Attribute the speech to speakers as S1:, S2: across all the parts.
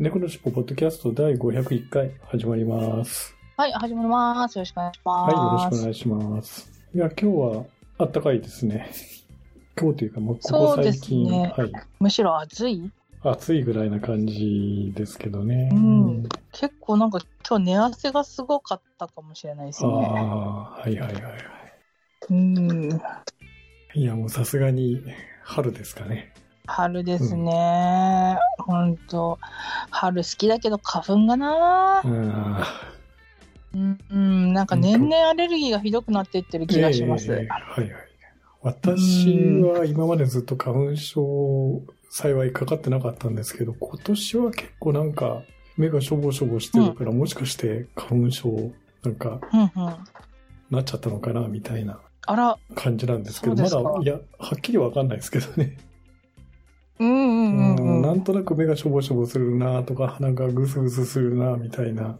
S1: 猫のしっぽポッドキャスト第501回始まります。
S2: はい、始まります。よろしくお願いし
S1: はい、よろ
S2: ます。
S1: しくお願いします。いや、今日はあったかいですね。今日というか、もうここ最近、
S2: すね
S1: はい、
S2: むしろ暑い？
S1: 暑いぐらいな感じですけどね。
S2: うん結構なんか今日寝汗がすごかったかもしれないです
S1: あ
S2: ね。
S1: あ、はいはいはいはい。
S2: うん。
S1: いや、もうさすがに春ですかね。
S2: 春ですね。ほんと。春好きだけど花粉がな
S1: うん。
S2: うん、うん。なんか年々アレルギーがひどくなっていってる気がします。
S1: ええはいはい。私は今までずっと花粉症、幸いかかってなかったんですけど、今年は結構なんか目がしょぼしょぼしてるから、もしかして花粉症なんか
S2: うんうん。
S1: なっちゃったのかなみたいな
S2: あら。
S1: 感じなんですけど、まだ、いや、はっきりわかんないですけどね。
S2: うん。
S1: なんとなく目がしょぼしょぼするなとか、鼻がぐすぐすするなみたいな、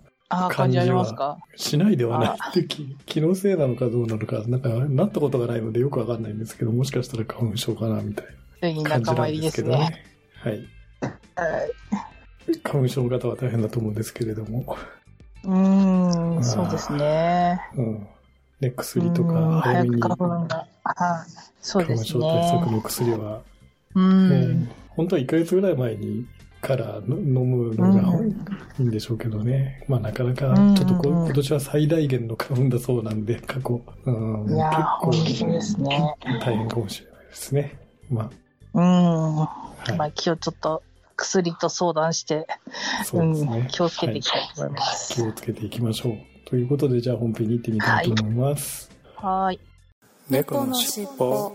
S2: 感じありますか？
S1: しないではないって気気のせいなのかどうなのか、なんか、なったことがないのでよくわかんないんですけど、もしかしたら花粉症かなみたいな感じなんでけど
S2: ですすね。
S1: はい。
S2: はい
S1: 花粉症の方は大変だと思うんですけれども、
S2: うーん、そうですね。
S1: うん。ね、薬と
S2: うん
S1: か、早めに
S2: 花粉
S1: 症対策
S2: ね。
S1: の薬は、
S2: うん。
S1: ね本当は1ヶ月ぐらい前にからの飲むのが
S2: うん
S1: いいんでしょうけどね。まあなかなか
S2: うん、
S1: ちょっとこ
S2: うん
S1: 今年は最大限の花粉だそうなんで、過去。うん、結構
S2: 当ですね。
S1: 大変かもしれないですね。ま
S2: うん。
S1: あ、
S2: まあ、
S1: はい。
S2: 今日ちょっと薬と相談して、
S1: そうですね
S2: ん。気をつけていきたいと思いま
S1: はい
S2: す。
S1: 気をつけていきましょう。ということで、じゃあ本編に行ってみたいと思います。
S2: はーい。
S3: 猫のしっぽ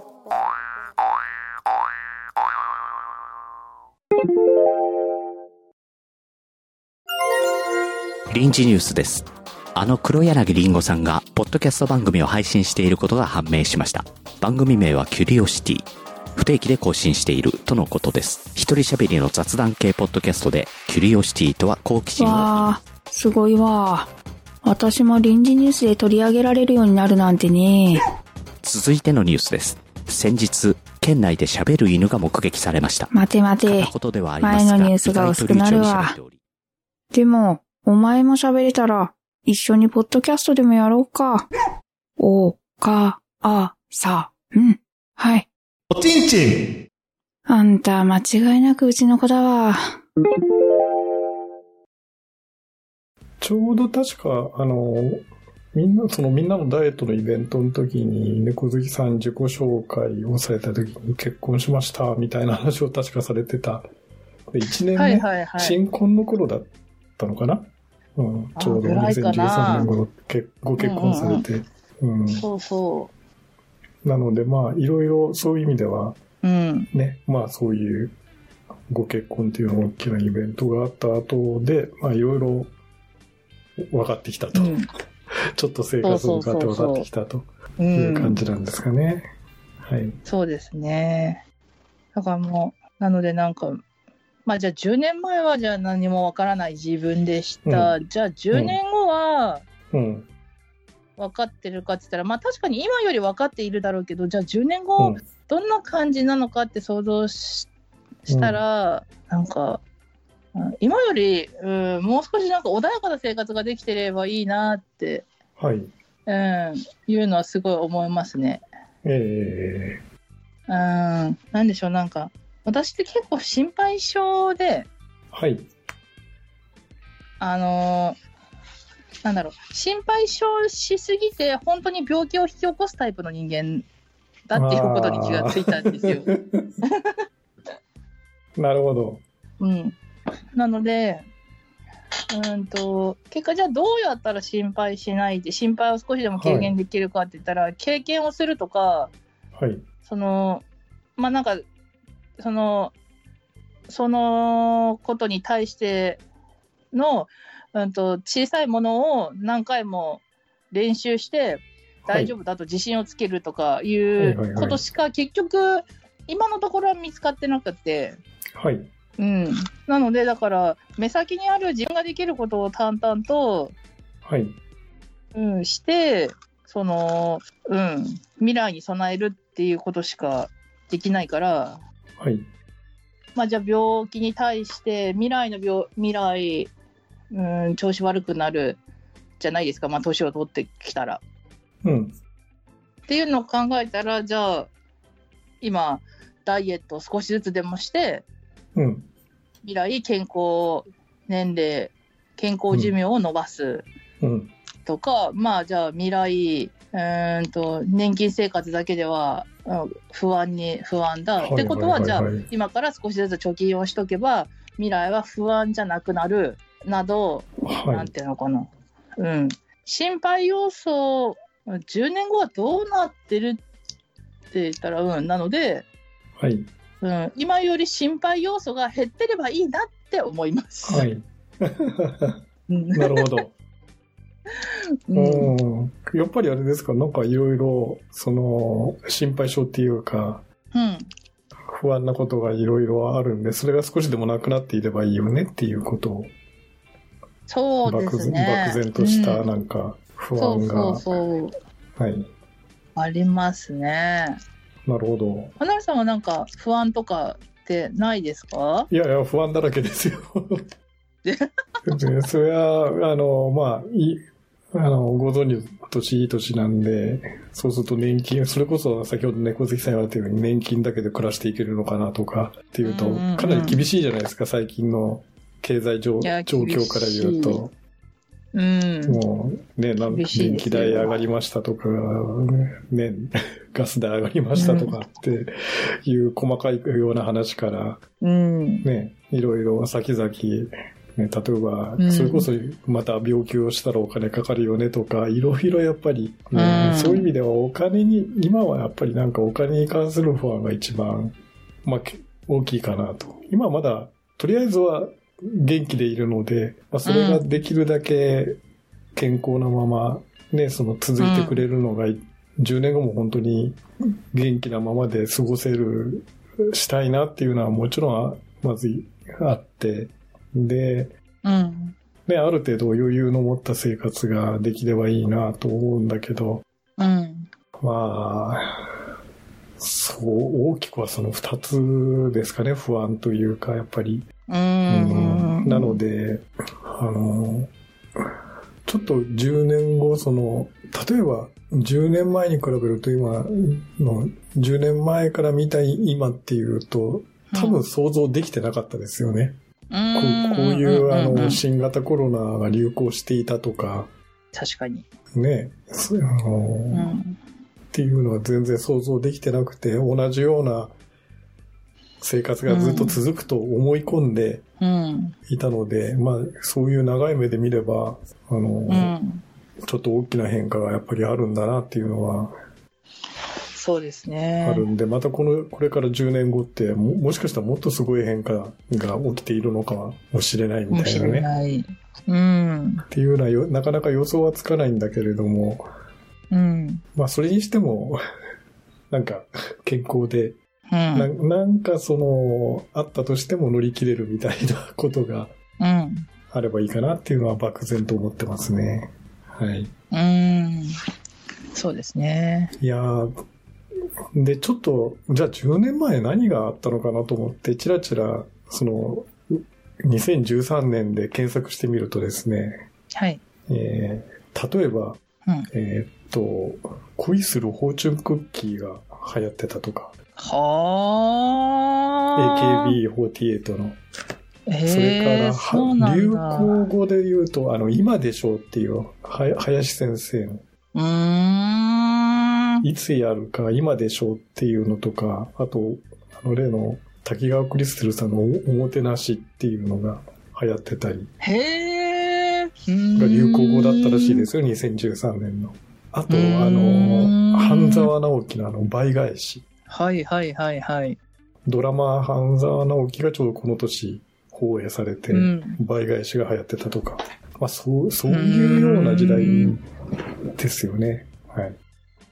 S4: 臨時ニュースです。あの黒柳りんごさんが、ポッドキャスト番組を配信していることが判明しました。番組名はキュリオシティ。不定期で更新しているとのことです。一人喋りの雑談系ポッドキャストで、キュリオシティとは好奇心を
S5: わあ、すごいわ。私も臨時ニュースで取り上げられるようになるなんてね。
S4: 続いてのニュースです。先日、県内で喋る犬が目撃されました。
S5: 待て待て前のニュースが薄くなるわでも、お前も喋れたら、一緒にポッドキャストでもやろうか。お、か、あ、さ、うん。はい。
S6: おちんちん
S5: あんた、間違いなくうちの子だわ。
S1: ちょうど確か、あの、みんな、そのみんなのダイエットのイベントの時に、猫好きさん自己紹介をされた時に結婚しました、みたいな話を確かされてた。で1年目、
S2: はいはいはい。
S1: 新婚の頃だったのかな？うん、ちょうど
S2: ぐらいかな
S1: 2013年頃結ご結婚されて。うん
S2: そうそ
S1: なので、まあ、いろいろそういう意味では、
S2: う。うん。
S1: ね、まあそういうご結婚っていうの大きなイベントがあった後で、まあいろいろ分かってきたと。
S2: うん。
S1: ちょっと生活を変わって分かってきたと
S2: う。
S1: いうん感じなんですかね。はい。
S2: そうですね。だからもう、なのでなんか、まあじゃあ10年前はじゃあ何もわからない自分でした。じゃあ10年後は
S1: うん。
S2: 分かってるかって言ったら、まあ確かに今より分かっているだろうけど、じゃあ10年
S1: う
S2: 後
S1: ん
S2: どんな感じなのかって想像ししたら、なんか、うん今より、うん、もう少しなんか穏やかな生活ができてればいいなって、
S1: はい。
S2: うん、いうのはすごい思いますね。
S1: え
S2: うん、なんでしょう、なんか、私って結構心配性で、
S1: ー、はい。
S2: あのーなんだろう、心配性しすぎて、本当に病気を引き起こすタイプの人間だっていうことに気がついたんですよ。
S1: なるほど。
S2: うん。なので、うんと、結果じゃあどうやったら心配しないで、心配を少しでも軽減できるかって言ったら、経験をするとか、
S1: はい。
S2: その、まあなんか、その、そのことに対して、の、うん、と小さいものを何回も練習して大丈夫だと自信をつけるとかいうことしか結局今のところは見つかってなくて、
S1: はい。
S2: うん、なのでだから目先にある自分ができることを淡々と、
S1: はい。
S2: うん、してその、うん、未来に備えるっていうことしかできないから、
S1: はい。
S2: まあ、じゃあ病気に対して未来の病未来、うん、調子悪くなるじゃないですか、まあ、年を取ってきたら。
S1: うん。
S2: っていうのを考えたらじゃあ今ダイエットを少しずつでもして
S1: うん。
S2: 未来健康年齢健康寿命を伸ばす
S1: うん。
S2: とか、まあじゃあ未来うーんと年金生活だけでは、うん不安に不安だ、
S1: はい
S2: ってことはじゃあ
S1: はいはいはい
S2: 今から少しずつ貯金をしとけば未来は不安じゃなくなるなど、な
S1: はい。
S2: んていうのかなうん心配要素10年後はどうなってるって言ったらうんなので、
S1: はい。
S2: うん、今より心配要素が減ってればいいなって思います。
S1: はい。
S2: うん
S1: なるほど。
S2: うん
S1: うん。やっぱりあれですか、なんかいろいろ、その、心配性っていうか、
S2: うん
S1: 不安なことがいろいろあるんで、それが少しでもなくなっていればいいよねっていうことを、
S2: そうで
S1: 漠然
S2: すね。
S1: 漠然とした
S2: うん
S1: なんか不
S2: そう
S1: 安が、
S2: そうそう。
S1: はい。
S2: ありますね。
S1: なるほど。
S2: 花さんはなんか不安とかってないですか？
S1: いやいや、不安だらけですよ。でそれは、あの、まあ、いあの、ご存知の年いい年なんで、そうすると年金、それこそ先ほど猫好きさん言われたように年金だけで暮らしていけるのかなとかっていうとかなり厳しいじゃないですか、最近の経済状状況から言うと。
S2: うん。
S1: もうね、なん
S2: 厳しい
S1: 電気代上がりましたとか、ね、ガス代上がりましたとかっていう細かいような話から、
S2: うん。
S1: ね、いろいろ先々、ね、例えば
S2: う、ん。
S1: それこそまた病気をしたらお金かかるよねとか、いろいろやっぱり、ね
S2: うん。
S1: そういう意味ではお金に、今はやっぱりなんかお金に関する不安が一番、まあ、け大きいかなと。今はまだ、とりあえずは元気でいるので、まあ、それができるだけ健康なまま、ね、その続いてくれるのが、10年後も本当に元気なままで過ごせる、したいなっていうのはもちろん、まずあって、で、
S2: うん。
S1: ね、ある程度余裕の持った生活ができればいいなと思うんだけど、
S2: うん。
S1: まあ、そう、大きくはその二つですかね、不安というか、やっぱり。
S2: う
S1: うん
S2: ん。
S1: なので、あの、ちょっと10年後、その、例えば10年前に比べると今の、10年前から見た今っていうと、多分想像できてなかったですよね。こうこういう、あの、新型コロナが流行していたとか、
S2: 確かに。
S1: ね、あの、
S2: うん。
S1: っていうのは全然想像できてなくて、同じような生活がずっと続くと思い込んで
S2: うん。
S1: いたので、まあ、そういう長い目で見れば、あの、
S2: うん。
S1: ちょっと大きな変化がやっぱりあるんだなっていうのは
S2: そうですね。
S1: あるんで、またこの、これから10年後っても、もしかしたらもっとすごい変化が起きているのかもしれないみたいなね。
S2: ない。うん。
S1: っていうのはよなかなか予想はつかないんだけれども、
S2: うん。
S1: まあそれにしても、なんか健康で、
S2: うん。
S1: ななんかその、あったとしても乗り切れるみたいなことが
S2: うん。
S1: あればいいかなっていうのは漠然と思ってますね。はい。
S2: うん。そうですね。
S1: いやーで、ちょっと、じゃあ10年前何があったのかなと思って、チラチラ、その、2013年で検索してみるとですね、
S2: はい。
S1: えー例えば、
S2: うん。
S1: えーっと、恋するフォーチュンクッキーが流行ってたとか、
S2: はあ。
S1: AKB48 の。
S2: えー、
S1: それから、流行語で言うと、あの、今でしょうっていう、はや林先生の、
S2: うーん。
S1: いつやるか今でしょうっていうのとか、あと、あの例の滝川クリステルさんのおおもてなしっていうのが流行ってたり、
S2: へえ。
S1: が流行語だったらしいですよ、2013年の。あと、あ
S2: ん
S1: の、半沢直樹のあの倍返し。
S2: はいはいはいはい。
S1: ドラマ半沢直樹がちょうどこの年放映されて、
S2: うん。
S1: 倍返しが流行ってたとか、まあそう、そういうような時代ですよね。はい。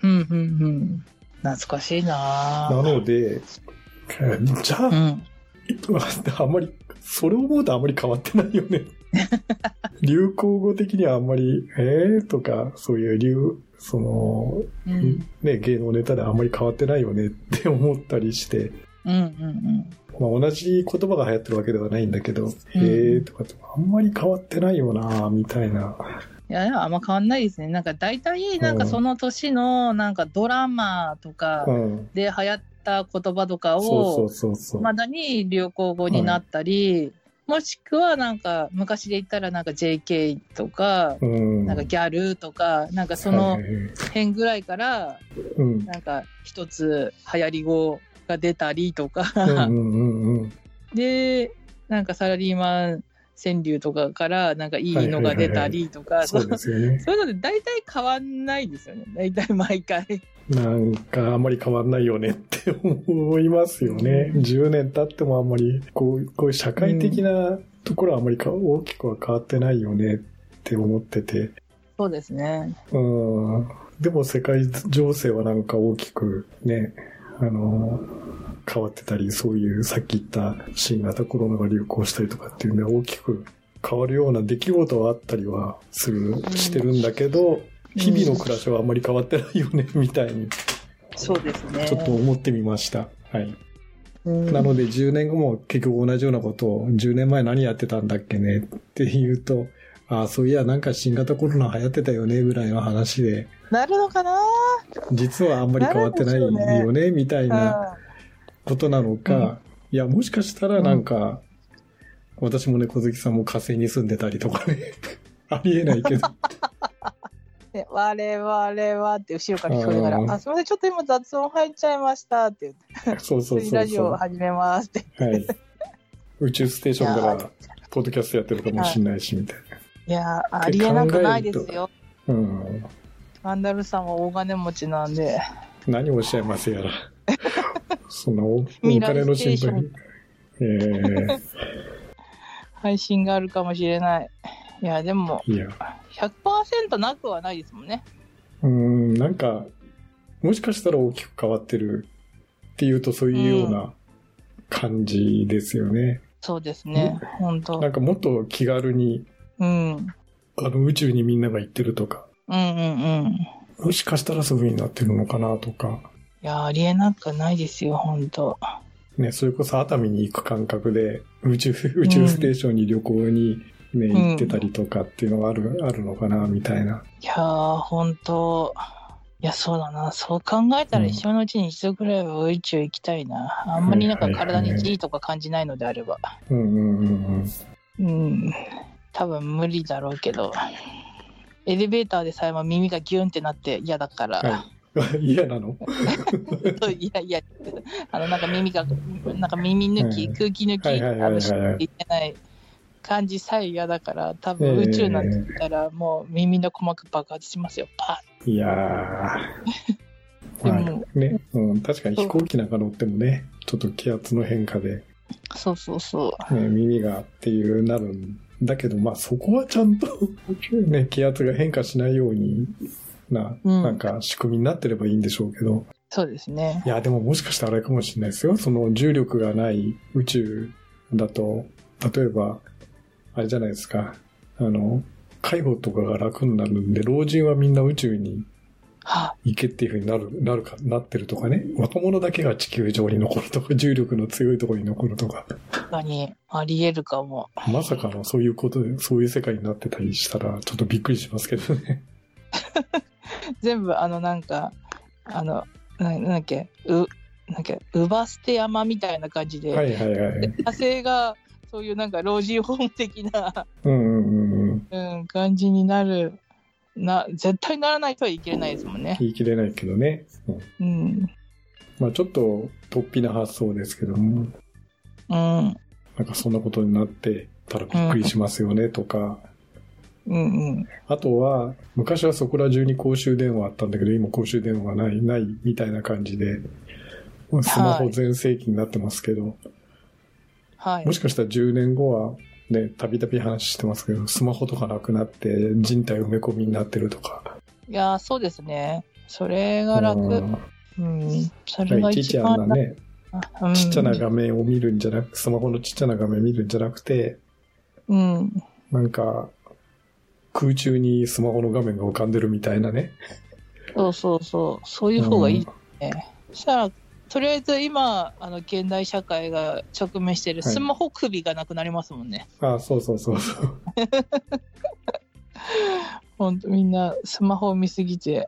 S2: うん、うん、うん。懐かしいな
S1: な
S2: ぁ。
S1: ので、えじゃあ、
S2: うん。
S1: あんまり、それを思うとあんまり変わってないよね。流行語的にはあんまり、えーとか、そういう流、その、
S2: うん。
S1: ね、芸能ネタであんまり変わってないよねって思ったりして、
S2: うん、うん、
S1: まあ同じ言葉が流行ってるわけではないんだけど、えーとかってあんまり変わってないよなみたいな。
S2: いや、あんま変わんないですね。なんか大体、なんかその年の、なんかドラマとか
S1: うん。
S2: で流行った言葉とかを。まだに流行語になったり、もしくはなんか昔で言ったらなんか JK とか、
S1: うん。
S2: なんかギャルとか、なんかそ
S1: は
S2: の辺ぐらいから、
S1: うん。
S2: なんか一つ流行り語が出たりとか。で、なんかサラリーマン川柳とかからなんかいいのが出たりとか、
S1: そうですよね。
S2: そういうので大体変わんないですよね。大体毎回。
S1: なんかあんまり変わんないよねって思いますよね。
S2: うん
S1: 10年経ってもあんまり、こう、こういう社会的なところはあんまりか大きくは変わってないよねって思ってて。
S2: そうですね。
S1: うん。でも世界情勢はなんか大きくね、あの、変わってたり、そういうさっき言った新型コロナが流行したりとかっていうのは大きく変わるような出来事はあったりはする、してるんだけど、日々の暮らしはあんまり変わってないよね、みたいに
S2: そうですね。
S1: ちょっと思ってみました。はい。
S2: うん
S1: なので10年後も結局同じようなことを10年前何やってたんだっけねって言うと、ああ、そういやなんか新型コロナ流行ってたよねぐらいの話で、
S2: なるのかな？
S1: 実はあんまり変わってないよねみたいなことなのか、いや、もしかしたらなんか、私もね、小月さんも火星に住んでたりとかね、ありえないけど、
S2: で 我々はって後ろから聞こえなが
S1: うん。
S2: ら、あ、すみません、ちょっと今雑音入っちゃいましたって言って、
S1: そうそうそう
S2: ラジ。オ始めますって。
S1: はい。宇宙ステーションから、ポッドキャストやってるかもしれないし、みたい
S2: いやー、ありえなくないですよ。
S1: な。うん。
S2: アンダルさんは大金持ちなんで。
S1: 何をおっしゃいますやら。そんなお金の心
S2: ステー
S1: 配。え
S2: 配信があるかもしれない。いや、でも、
S1: ー、いや。
S2: 100%なくはないですもんね。
S1: うーん、なんか、もしかしたら大きく変わってるっていうとそういうような感じですよね。
S2: そうですね。本当
S1: なんかもっと気軽に、
S2: うん。うん
S1: あの宇宙にみんなが行ってるとか、
S2: うんうん。
S1: もしかしたらそういう風になってるのかなとか、
S2: いや、ありえなくないですよ、本当
S1: ね、それこそ熱海に行く感覚で宇宙、宇宙ステーションに旅行にね、
S2: うん
S1: 行ってたりとかっていうのがある、あるのかな、みたいな。
S2: いやー、本当いや、そうだな。そう考えたら
S1: うん
S2: 一生のうちに一度くらいは宇宙行きたいな。あんまりなんか体にいいとか感じないのであれば。
S1: うんうんうんうん。
S2: うん。多分無理だろうけど。エレベーターでさえも耳がギュンってなって嫌だから。
S1: はい。嫌なの？
S2: いやいや、あの、なんか耳が、なんか耳抜き、
S1: うん
S2: 空気抜き、しなきゃいけない感じさえ嫌だから、多分宇宙なんて言ったら、もう耳の鼓膜爆発しますよ、パ
S1: いやー。
S2: で
S1: ま
S2: も
S1: あね、うん、確かに飛行機なんか乗ってもね、ちょっと気圧の変化で、
S2: ッそうそうそう。
S1: ね、耳がっていうなるんだけど、まあそこはちゃんと、ね、気圧が変化しないようにな、
S2: うん
S1: なんか仕組みになってればいいんでしょうけど、
S2: そうですね
S1: い。や、でももしかしたらあれかもしれないですよ。その重力がない宇宙だと、例えば、あれじゃないですか、あの、介護とかが楽になるんで、老人はみんな宇宙に
S2: は
S1: 行けっていうふうになる、なるか、なってるとかね。若者だけが地球上に残るとか、重力の強いところに残るとか。
S2: 確かにあり得るかも。
S1: まさかのそういうことで、そういう世界になってたりしたら、ちょっとびっくりしますけどね。
S2: 全部、あの、なんか、あの、ななんだっけ、う、なんだっけ、ウバステ山みたいな感じで、
S1: はいはいはい。
S2: 火星が、そういうなんか老人ホーム的な、
S1: うんうんうんうん。
S2: うん、感じになる。な、絶対ならないとは言い切れないですもんね。
S1: 言い切れないけどね。うん、
S2: うん。
S1: まあちょっと、突飛な発想ですけども、
S2: うん。
S1: なんかそんなことになってたらびっくりしますよねとか、
S2: うんうん。
S1: あとは、昔はそこら中に公衆電話あったんだけど、今公衆電話ない、ないみたいな感じで、スマホ全盛期になってますけど、
S2: はい
S1: も。しかしたら10年後は、ね、たびたび話してますけど、スマホとかなくなって人体埋め込みになってるとか。
S2: いやー、そうですね。それが楽。
S1: うん
S2: うん。それが一番楽。
S1: ね、
S2: うん
S1: ちっちゃな画面を見るんじゃなく、スマホのちっちゃな画面見るんじゃなくて、
S2: うん。
S1: なんか、空中にスマホの画面が浮かんでるみたいなね。
S2: そうそうそう。そういう方がいいね。そしたら、とりあえず今、あの、現代社会が直面している
S1: はい
S2: スマホ首がなくなりますもんね。
S1: あそうそうそうそう。
S2: ほんとみんなスマホを見すぎて、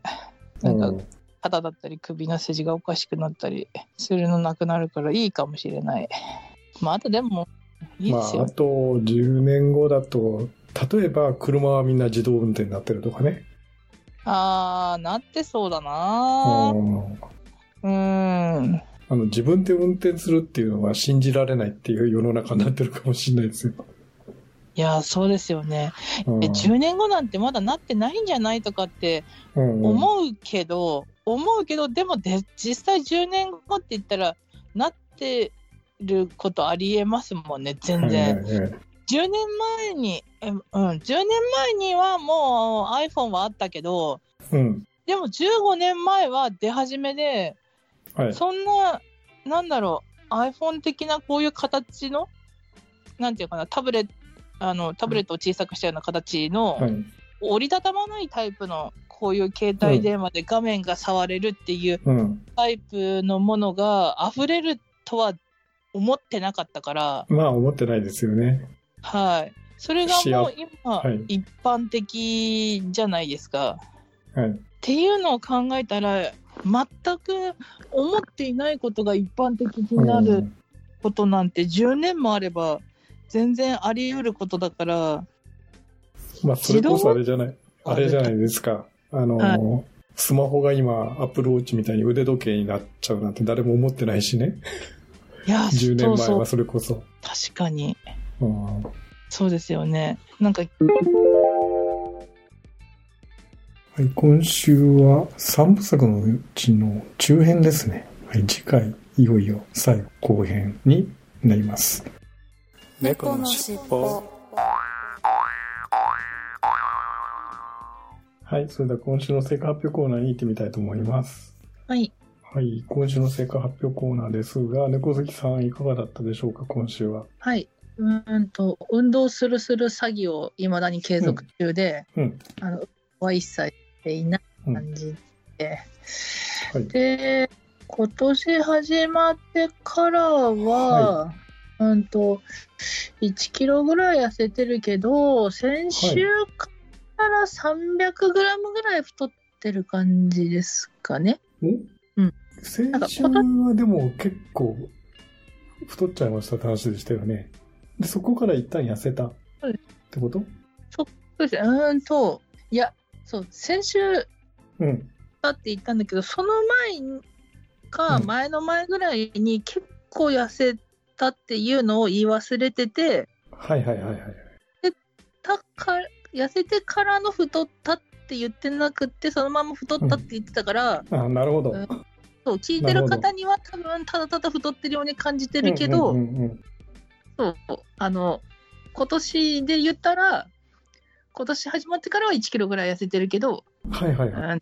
S2: なんか
S1: うん
S2: 肩だったり首の筋がおかしくなったりするのなくなるからいいかもしれない。まあ、あとでも、いい
S1: まあ、
S2: ですよ。
S1: あと10年後だと、例えば車はみんな自動運転になってるとかね。
S2: あー、なってそうだ
S1: う
S2: なうーん。
S1: あの自分で運転するっていうのは信じられないっていう世の中になってるかもしれないですよ。
S2: いやー、そうですよね。
S1: うん
S2: え10年後なんてまだなってないんじゃないとかって
S1: うんうん
S2: 思うけど、思うけど、でもで実際10年後って言ったら、なってることありえますもんね、全然。
S1: はいはいはい
S2: 10年前に、えうん、10年前にはもう iPhone はあったけど、
S1: うん。
S2: でも15年前は出始めで、
S1: はい。
S2: そんな、なんだろう、iPhone 的なこういう形の、なんていうかな、タブレット、あのタブレットを小さくしたような形の、
S1: はい。
S2: 折りたたまないタイプのこういう携帯電話で画面が触れるっていう
S1: うん。
S2: タイプのものが溢れるとは思ってなかったから、
S1: まあ、思ってないですよね。
S2: はい。それがもう今、
S1: はい
S2: 一般的じゃないですか。
S1: はい。
S2: っていうのを考えたら、全く思っていないことが一般的になる
S1: うん
S2: ことなんて10年もあれば全然あり得ることだから、
S1: まあ、それこそあれじゃない、あれじゃないですか。あの、
S2: は
S1: スマホが今、アップルウォッチみたいに腕時計になっちゃうなんて誰も思ってないしね。
S2: いや、
S1: 10年前は
S2: そうそう、
S1: それこそ。
S2: 確かに。
S1: うん
S2: そうですよね。なんか、
S1: はい、今週は3部作のうちの中編ですね。はい、次回、いよいよ最後、後編になります。
S3: 猫のしっぽ
S1: はい、それでは今週の成果発表コーナーに行ってみたいと思います。
S2: はい。
S1: はい、今週の成果発表コーナーですが、猫好きさんいかがだったでしょうか、今週は。
S2: はい。うーんと、運動するする詐欺をいまだに継続中で、
S1: うん。
S2: あの、は一切していない
S1: うん
S2: 感じで、
S1: はい。
S2: で、今年始まってからは、うんと、1キロぐらい痩せてるけど、先週から300グラムぐらい太ってる感じですかね。
S1: お？
S2: うん
S1: 先週はでも結構太っちゃいましたって話でしたよね。で、そこから一旦痩せたっ
S2: はい
S1: てこと？
S2: そうですね。うーんと、いや、そう、先週
S1: うん。
S2: だって言ったんだけど、その前か
S1: うん
S2: 前の前ぐらいに結構痩せたっていうのを言い忘れてて、
S1: はいはいはいはい。
S2: たか痩せてからの太ったって言ってなくって、そのまま太ったって言ってたから、
S1: あ、なるほど。
S2: うんそう聞いてる方には多分ただただ太ってるように感じてるけど、
S1: うんうんうん
S2: そうあの今年で言ったら、今年始まってからは1キロぐらい痩せてるけど、
S1: うんはいはいうはい。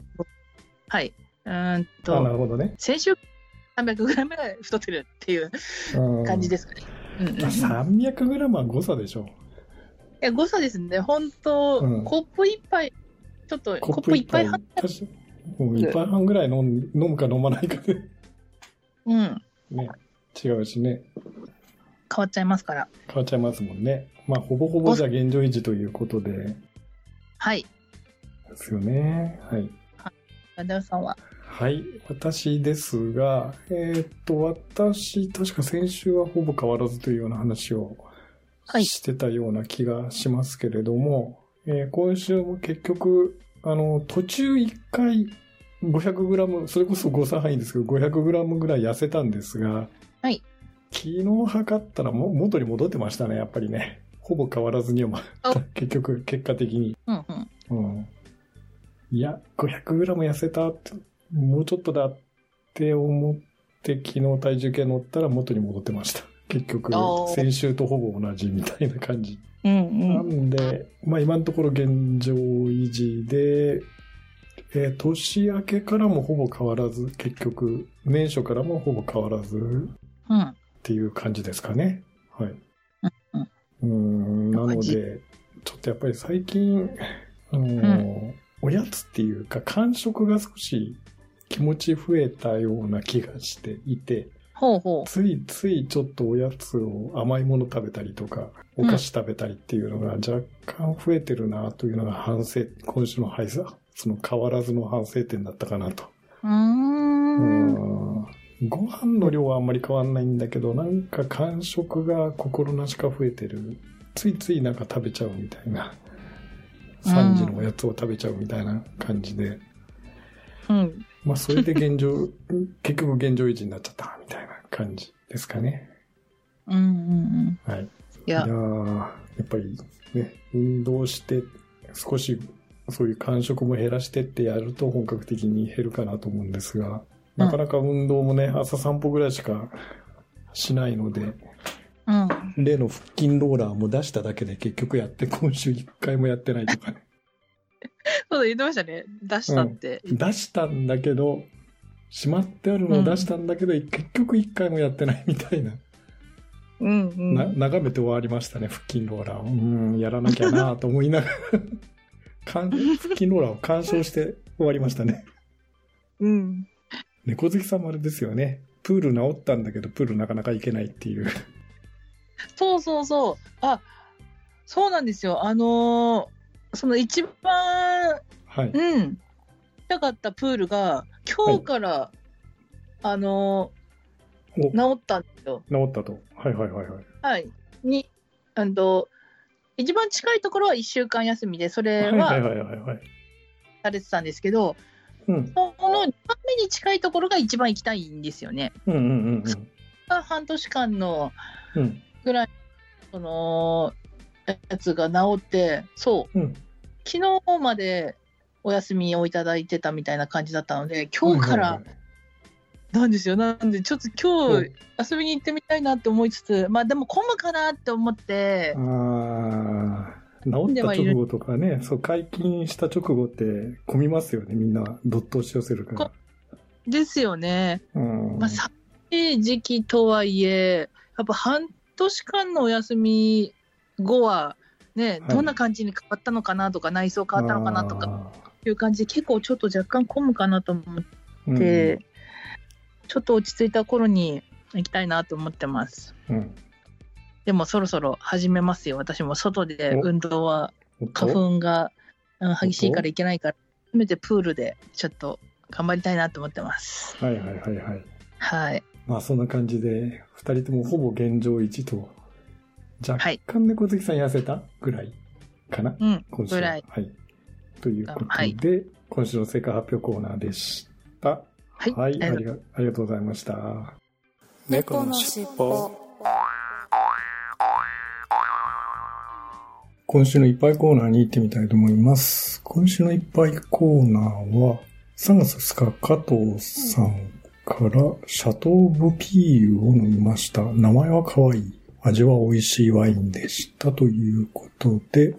S2: はい、うーん
S1: あ、な
S2: と、
S1: るほどね。
S2: 先週300グラムぐらい太ってるっていう
S1: うん
S2: 感じですかね。うんうんうん、い
S1: 300グラムは誤差でしょ。
S2: や誤差ですね、本当、
S1: うん
S2: コップ一杯、ちょっと
S1: コ
S2: コップ一杯
S1: 確
S2: 半
S1: かうん一杯半ぐらい飲ん飲むか飲まないかで、
S2: うん、
S1: ね、違うしね。
S2: 変わっちゃいますから。
S1: 変わっちゃいますもんね。まあ、ほぼほぼじゃ現状維持ということで、で
S2: はい、
S1: すよね。はい。
S2: ダダルさんは。
S1: はい。私ですが、えーっと、私、確か先週はほぼ変わらずというような話を
S2: はい
S1: してたような気がしますけれども、えー今週も結局、あの、途中1回 500g、それこそ誤差範囲ですけど、500g ぐらい痩せたんですが、
S2: はい。
S1: 昨日測ったらも元に戻ってましたね、やっぱりね。ほぼ変わらずに結局、結果的に。
S2: うんうん。
S1: うん。いや、500g 痩せたって、もうちょっとだって思って、昨日体重計乗ったら元に戻ってました。結局先週とほぼ同じみたいな感じ。
S2: うん
S1: な。んで、まあ今のところ現状維持で、えー年明けからもほぼ変わらず、結局、年初からもほぼ変わらず
S2: うん。
S1: っていう感じですかね。はい。
S2: うん
S1: なので、ちょっとやっぱり最近、あのーおやつっていうか、感触が少し気持ち増えたような気がしていて、
S2: ほうほ
S1: ついついちょっとおやつを甘いもの食べたりとか、お菓子食べたりっていうのが若干増えてるなというのが反省、今週の配送、その変わらずの反省点だったかなと。
S2: う。ん。
S1: うんご飯の量はあんまり変わんないんだけど、なんか感触が心なしか増えてる。ついついなんか食べちゃうみたいな。3時のおやつを食べちゃうみたいな感じで。
S2: うん。
S1: まあそれで現状、結局現状維持になっちゃったみたいな感じですかね。
S2: うんうんうん。
S1: はい。
S2: い
S1: いや
S2: や、
S1: ーやっぱりね、運動して少しそういう感触も減らしてってやると本格的に減るかなと思うんですが、なかなか運動もね、朝散歩ぐらいしかしないので、
S2: うん。
S1: 例の腹筋ローラーも出しただけで結局やって今週1回もやってないとかね。
S2: そうだ、言ってましたね。出したって。
S1: 出したんだけど、しまってあるのを出したんだけど、結局1回もやってないみたいな。
S2: うんうん。
S1: な眺めて終わりましたね、腹筋ローラーを。うん、やらなきゃなと思いながら 腹筋ローラーを鑑賞して終わりましたね。
S2: うん。
S1: 猫好きさんもあれですよね。プール治ったんだけど、プールなかなか行けないっていう。
S2: そうそうそう。あ、そうなんですよ。あのーその一番、
S1: はい。
S2: うん、行きたかったプールが、今日から、あの
S1: お、
S2: ー治ったんですよ。
S1: 治ったと。はいはいはいはい。
S2: はい。に、あの、一番近いところは1週間休みで、それ
S1: はいはい
S2: は
S1: はいはいはい。
S2: されてたんですけど、
S1: うん。
S2: その2番目に近いところが一番行きたいんですよね。
S1: うんうんうん
S2: が半年間の
S1: うん。うん。
S2: ぐらい、その、やつが治って、そう、
S1: うん。
S2: 昨日までお休みをいただいてたみたいな感じだったので、今日からなんですよ。なんで、ちょっと今日遊びに行ってみたいなって思いつつ、まあでも混むかなって思って、
S1: ああ、治った直後とかね、そう、解禁した直後って混みますよね、みんな。どっと押し寄せるから。
S2: ですよね。
S1: うん。
S2: まあ寒い時期とはいえ、やっぱ半年間のお休み後は、ね、
S1: はい
S2: どんな感じに変わったのかなとか、内装変わったのかなとか
S1: あ
S2: いう感じで、結構ちょっと若干混むかなと思っ
S1: ー、
S2: て、ちょっと落ち着いた頃に行きたいなと思ってます。
S1: うん。うん。
S2: でもそろそろ始めますよ。私も外で運動は花粉がうん激しいからいけないから、せめてプールでちょっと頑張りたいなと思ってます。
S1: はいはいはいはい。
S2: はい。
S1: まあそんな感じで、二人ともほぼ現状維持と、若
S2: はい
S1: 干猫好きさん痩せた？ぐらいかな、
S2: うん。
S1: 今週は
S2: ぐらい。
S1: はい。ということで、
S2: はい
S1: 今週の成果発表コーナーでした。
S2: はい
S1: はい、
S2: あり
S1: ありがありがとうございました。
S3: 猫のしっぽ
S1: 今週のいっぱいコーナーに行ってみたいと思います。今週のいっぱいコーナーは、3月2日、加藤さんから、シャトーブピールを飲みました。名前は可愛い。味は美味しいワインでした。ということで、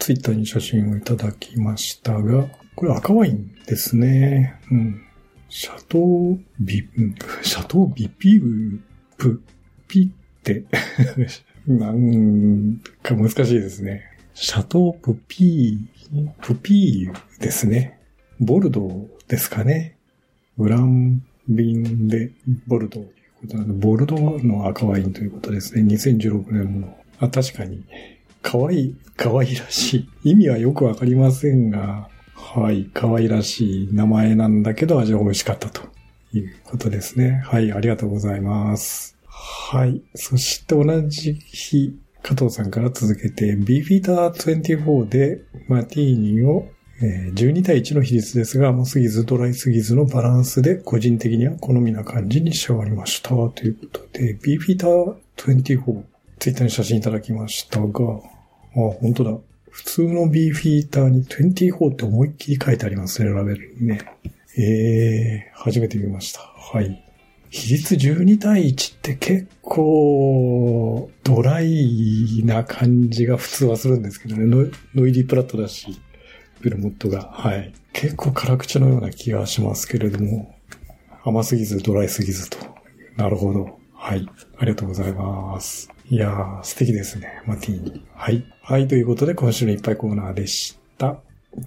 S1: ツイッターに写真をいただきましたが、これ赤ワインですね。うん。シャトービ、シャトービピープ、ピって、なんか難しいですね。シャトープピー、プピーですね。ボルドーですかね。グランヴァンでボルドーということなので、ボルドーの赤ワインということですね。2016年もの。あ、確かに。可愛い、可愛らしい。意味はよくわかりませんが、はい、可愛らしい名前なんだけど味は美味しかったということですね。はい、ありがとうございます。はい。そして同じ日、加藤さんから続けて、ビーフィーター24でマティーニを、12対1の比率ですが、甘すぎずドライすぎずのバランスで個人的には好みな感じに仕上がりました。ということで、ビーフィーター24、ツイッターに写真いただきましたが、あ、本当だ。普通のビーフィーターに24って思いっきり書いてありますね、ラベルにね。えー、初めて見ました。はい。比率12対1って結構ドライな感じが普通はするんですけどね。ノノイリープラットだし、ベルモットが。はい。結構辛口のような気がしますけれども、甘すぎずドライすぎずと。なるほど。はい。ありがとうございます。いやー、素敵ですね。マティーニ。はい。はい。ということで、今週のいっぱいコーナーでした。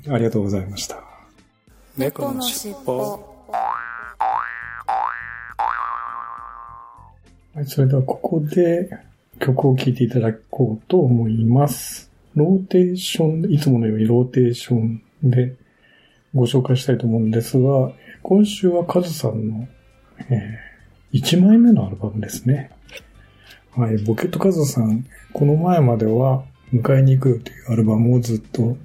S1: ありがとうございました。
S3: 猫のシッポ
S1: はい、それではここで曲を聴いていただこうと思います。ローテーション、いつものようにローテーションでご紹介したいと思うんですが、今週はカズさんの、え1枚目のアルバムですね。はい、ボケットカズさん、この前までは迎えに行くよというアルバムをずっと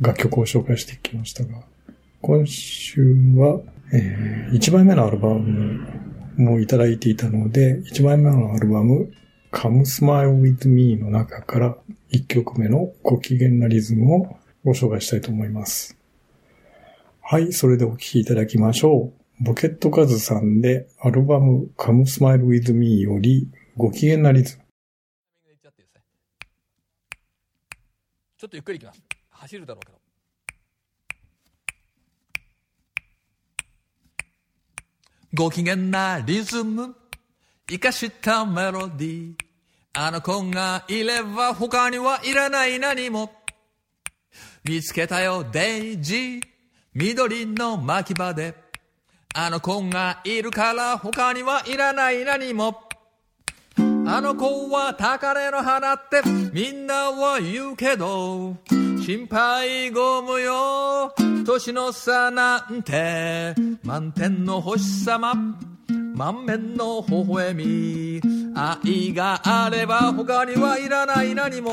S1: 楽曲を紹介してきましたが、今週は、え1枚目のアルバムもいただいていたので、1枚目のアルバム、Come Smile With Me の中から1曲目のご機嫌なリズムをご紹介したいと思います。はい、それでお聴きいただきましょう。ボケットカズさんでアルバム Come Smile With Me よりご機嫌なリズム。
S6: ちゃってですねちょっとゆっくりいきます走るだろうけどご機嫌なリズム。生かしたメロディー。あの子がいれば他にはいらない何も。見つけたよデイジー。緑の牧場で。あの子がいるから他にはいらない何も。あの子は高嶺の花ってみんなは言うけど。心配ご無用。年の差なんて満天の星様。満面の微笑み。愛があれば他にはいらない何も。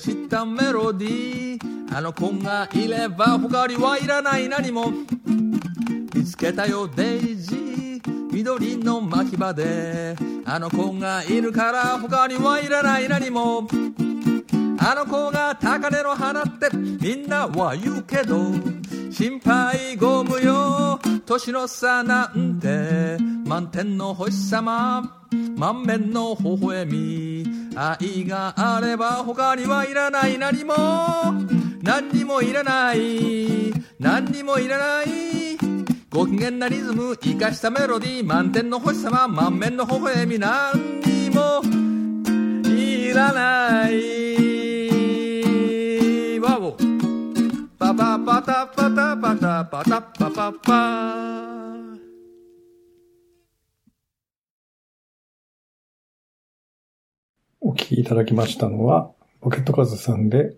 S6: したメロディー。あの子がいれば他にはいらない。何も見つけたよデイジー。緑の牧場で。あの子がいるから他にはいらない。何も。あの子が高嶺の花って。みんなは言うけど。心配ご無用。年の差なんて。満天の星様。満面の微笑み。愛があれば他にはいらない。何も何にもいらない。何にもいらない。ご機嫌なリズム生かしたメロディー満天の星様満面の微笑み何にもいらない。わおパパパタパタパタパタ。
S1: お聴きいただきましたのは、ポケットカズさんで、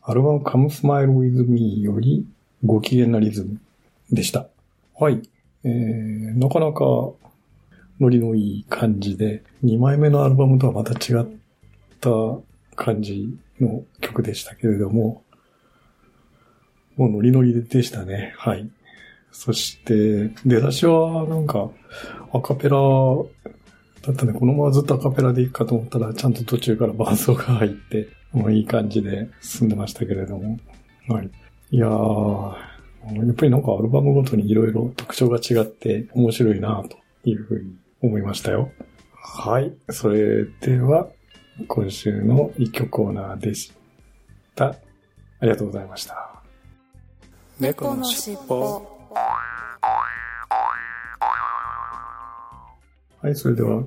S1: アルバム Come Smile With Me よりご機嫌なリズムでした。はい。えー、なかなかノリのいい感じで、2枚目のアルバムとはまた違った感じの曲でしたけれども、もうノリノリでしたね。はい。そして、出だしはなんかアカペラだったね、このままずっとアカペラでいくかと思ったら、ちゃんと途中から伴奏が入って、もういい感じで進んでましたけれども。はい。いやー、やっぱりなんかアルバムごとにいろいろ特徴が違って面白いなというふうに思いましたよ。はい。それでは、今週の一曲コーナーでした。ありがとうございました。
S3: 猫のしっぽ
S1: はい、それでは、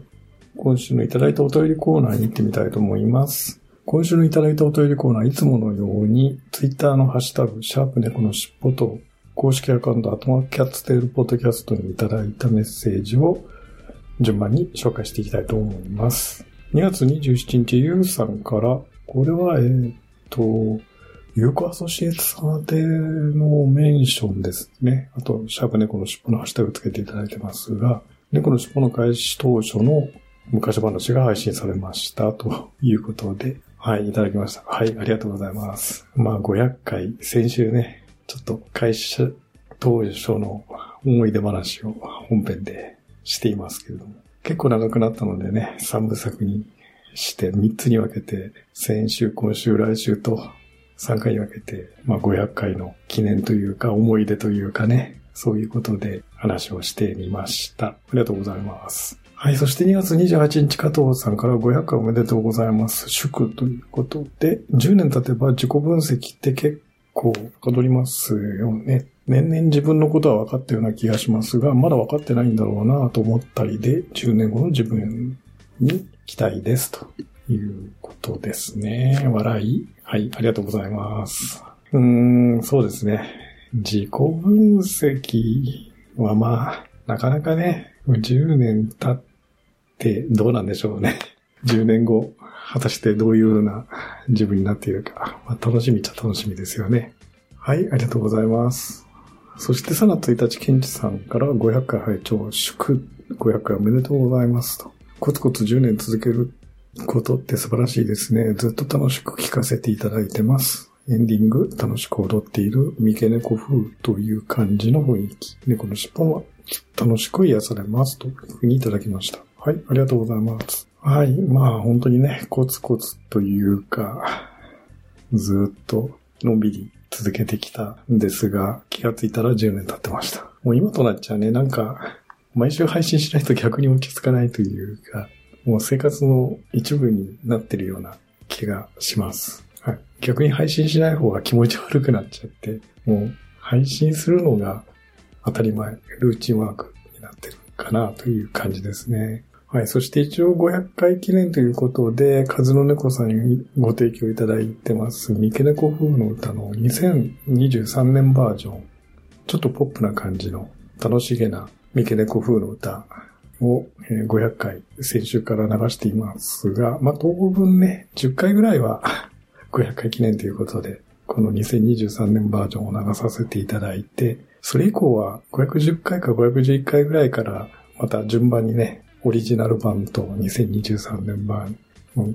S1: 今週のいただいたお便りコーナーに行ってみたいと思います。今週のいただいたお便りコーナー、いつものように、ツイッターのハッシュタグ、シャープ猫のしっぽと公式アカウント、アトマキャッツテールポッドキャストにいただいたメッセージを順番に紹介していきたいと思います。2月27日、ゆうさんから、これは、えーっと、有効アソシエイトさん宛のメンションですね。あと、シャープ猫の尻尾のハッシュタグつけていただいてますが、猫の尻尾の開始当初の昔話が配信されましたということで、はい、いただきました。はい、ありがとうございます。まあ、500回、先週ね、ちょっと会社当初の思い出話を本編でしていますけれども、結構長くなったのでね、3部作にして3つに分けて、先週、今週、来週と3回に分けて、まあ500回の記念というか思い出というかね、そういうことで話をしてみました。ありがとうございます。はい、そして2月28日加藤さんから500回おめでとうございます。祝ということで、10年経てば自己分析って結構はかどりますよね。年々自分のことは分かったような気がしますが、まだ分かってないんだろうなと思ったりで、10年後の自分に期待ですということですね。笑い。はい、ありがとうございます。うーん、そうですね。自己分析はまあ、なかなかね、10年経ってどうなんでしょうね。10年後、果たしてどういうような自分になっているか。まあ、楽しみっちゃ楽しみですよね。はい、ありがとうございます。そして3月1日、ケンチさんから500回拝聴祝500回おめでとうございますと。コツコツ10年続けることって素晴らしいですね。ずっと楽しく聞かせていただいてます。エンディング、楽しく踊っている三毛猫風という感じの雰囲気。猫の尻尾は楽しく癒されますというふうにいただきました。はい、ありがとうございます。はい、まあ本当にね、コツコツというか、ずっとのんびり続けてきたんですが、気がついたら10年経ってました。もう今となっちゃね、なんか、毎週配信しないと逆に落ち着かないというか、もう生活の一部になってるような気がします。逆に配信しない方が気持ち悪くなっちゃって、もう配信するのが当たり前、ルーチンワークになってるかなという感じですね。はい。そして一応500回記念ということで、カズノネコさんにご提供いただいてます、三毛猫風の歌の2023年バージョン。ちょっとポップな感じの楽しげな三毛猫風の歌を500回先週から流していますが、まあ、当分ね、10回ぐらいは500回記念ということで、この2023年バージョンを流させていただいて、それ以降は510回か511回ぐらいからまた順番にね、オリジナル版と2023年版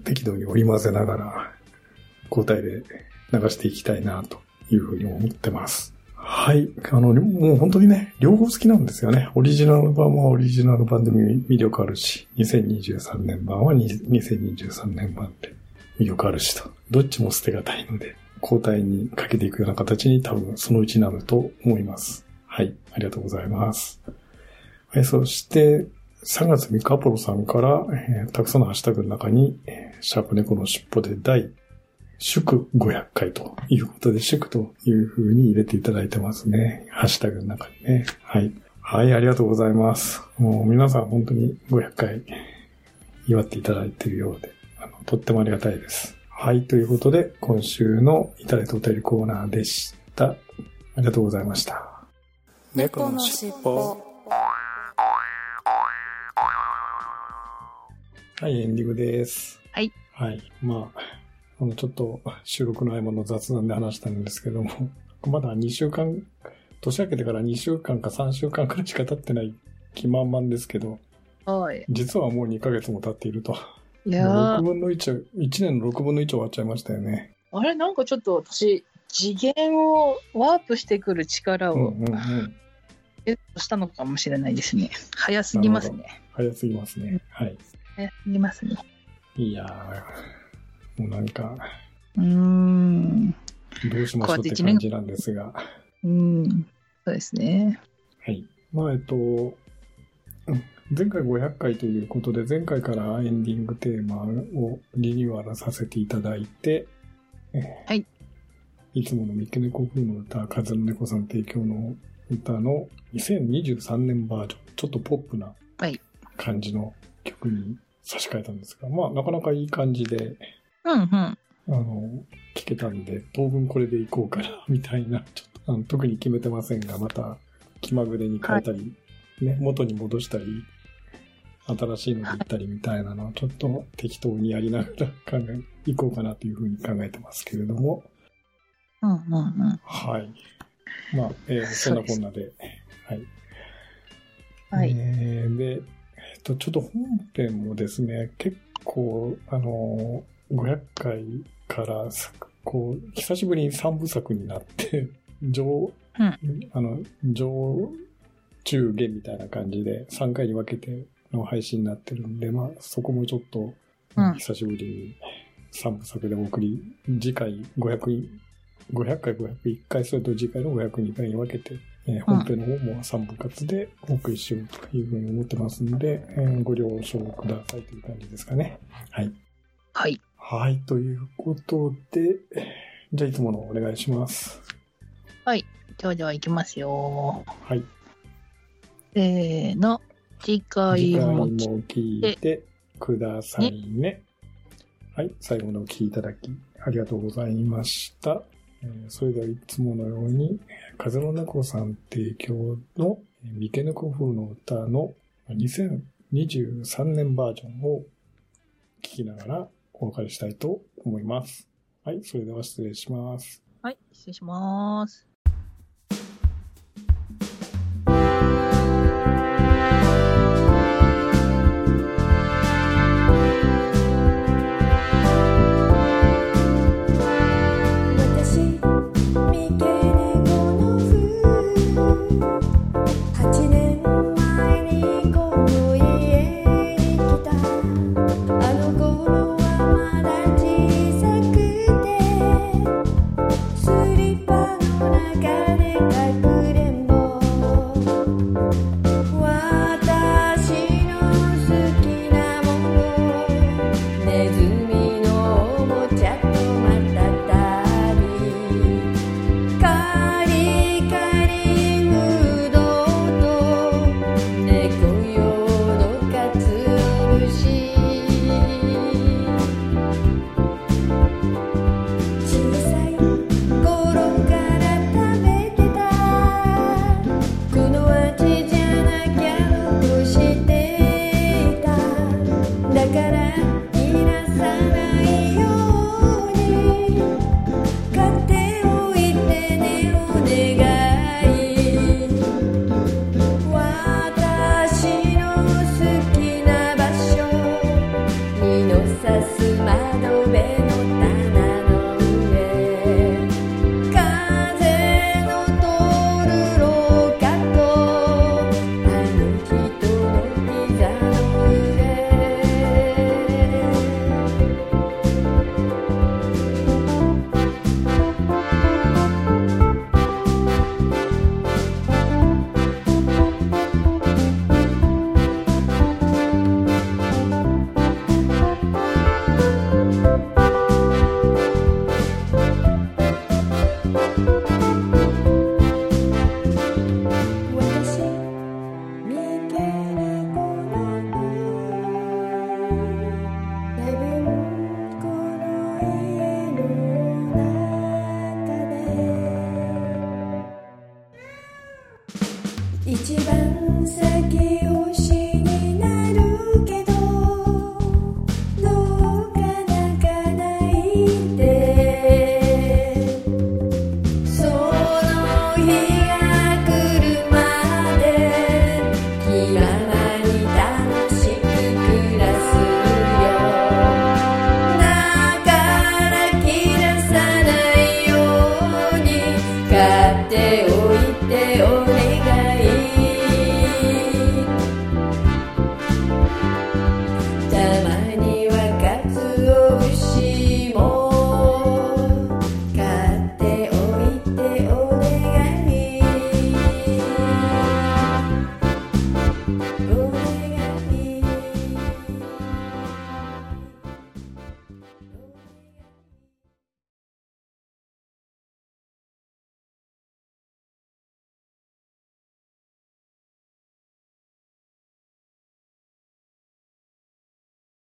S1: 適度に織り交ぜながら交代で流していきたいなというふうに思ってます。はい。あの、もう本当にね、両方好きなんですよね。オリジナル版はオリジナル版で魅力あるし、2023年版は2023年版で魅力あるしと。どっちも捨てがたいので、交代にかけていくような形に多分そのうちなると思います。はい。ありがとうございます。はい、そして、3月3日アポロさんから、えーたくさんのハッシュタグの中に、シャープ猫の尻尾で第祝500回ということで、祝という風に入れていただいてますね。ハッシュタグの中にね。はい。はい、ありがとうございます。もう皆さん本当に500回祝っていただいているようで、とってもありがたいです。はい、ということで、今週のいただいたお便りコーナーでした。ありがとうございました。
S3: 猫のしっぽ
S1: はい、エンディングです。
S2: はい。
S1: はい。まあ、あの、ちょっと収録の合間の雑談で話したんですけども、まだ2週間、年明けてから2週間か3週間くらいしか経ってない気満々ですけど、
S2: はい。
S1: 実はもう2ヶ月も経っていると。
S2: いや
S1: 6
S2: ー、
S1: 分の1、1年の6分の1終わっちゃいましたよね。
S2: あれ？なんかちょっと私、次元をワープしてくる力を
S1: うんうんうん。
S2: ゲットしたのかもしれないですね。早すぎますね。
S1: 早すぎますね。はい。
S2: 早すぎますね。
S1: いやー、もうなんか、
S2: うーん。
S1: どうしましょうって感じなんですが。
S2: うん。そうですね。
S1: はい。まあ、えっと、うん前回500回ということで、前回からエンディングテーマをリニューアルさせていただいて、えー
S2: はい。
S1: いつもの三毛猫風の歌、風の猫さん提供の歌の2023年バージョン、ちょっとポップな
S2: はい
S1: 感じの曲に差し替えたんですが、まあ、なかなかいい感じで、
S2: うんうん。
S1: あの、聞けたんで、当分これでいこうかな、みたいな、ちょっとあの特に決めてませんが、また気まぐれに変えたり、ね、元に戻したり、新しいので行ったりみたいなのをちょっと適当にやりながら考え、いこうかなというふうに考えてますけれども、
S2: うんうんうん。
S1: はい。まあ、えーそんなこんなで、はい。
S2: はい。
S1: えーで、えっと、ちょっと本編もですね、結構、あのー、500回からさ、こう、久しぶりに3部作になって、上、
S2: うん
S1: あの、上、中、下みたいな感じで3回に分けての配信になってるんで、まあ、そこもちょっと、
S2: うん
S1: 久しぶりに3部作でお送り、次回500、500回、501回、それと次回の502回に分けて、えー本編の方も3部活でお送りしようというふうに思ってますんで、えーご了承くださいという感じですかね。はい。
S2: はい。
S1: はい、ということで、じゃあいつものお願いします。
S2: ではでは行きますよ。
S1: はい。
S2: せーの。次回
S1: も聞いてくださいね。はい、最後までお聞きいただきありがとうございました。えーそれではいつものように、風の猫さん提供のえー三毛猫風の歌の2023年バージョンを聞きながらお別れしたいと思います。はい、それでは失礼します。
S2: はい。失礼します。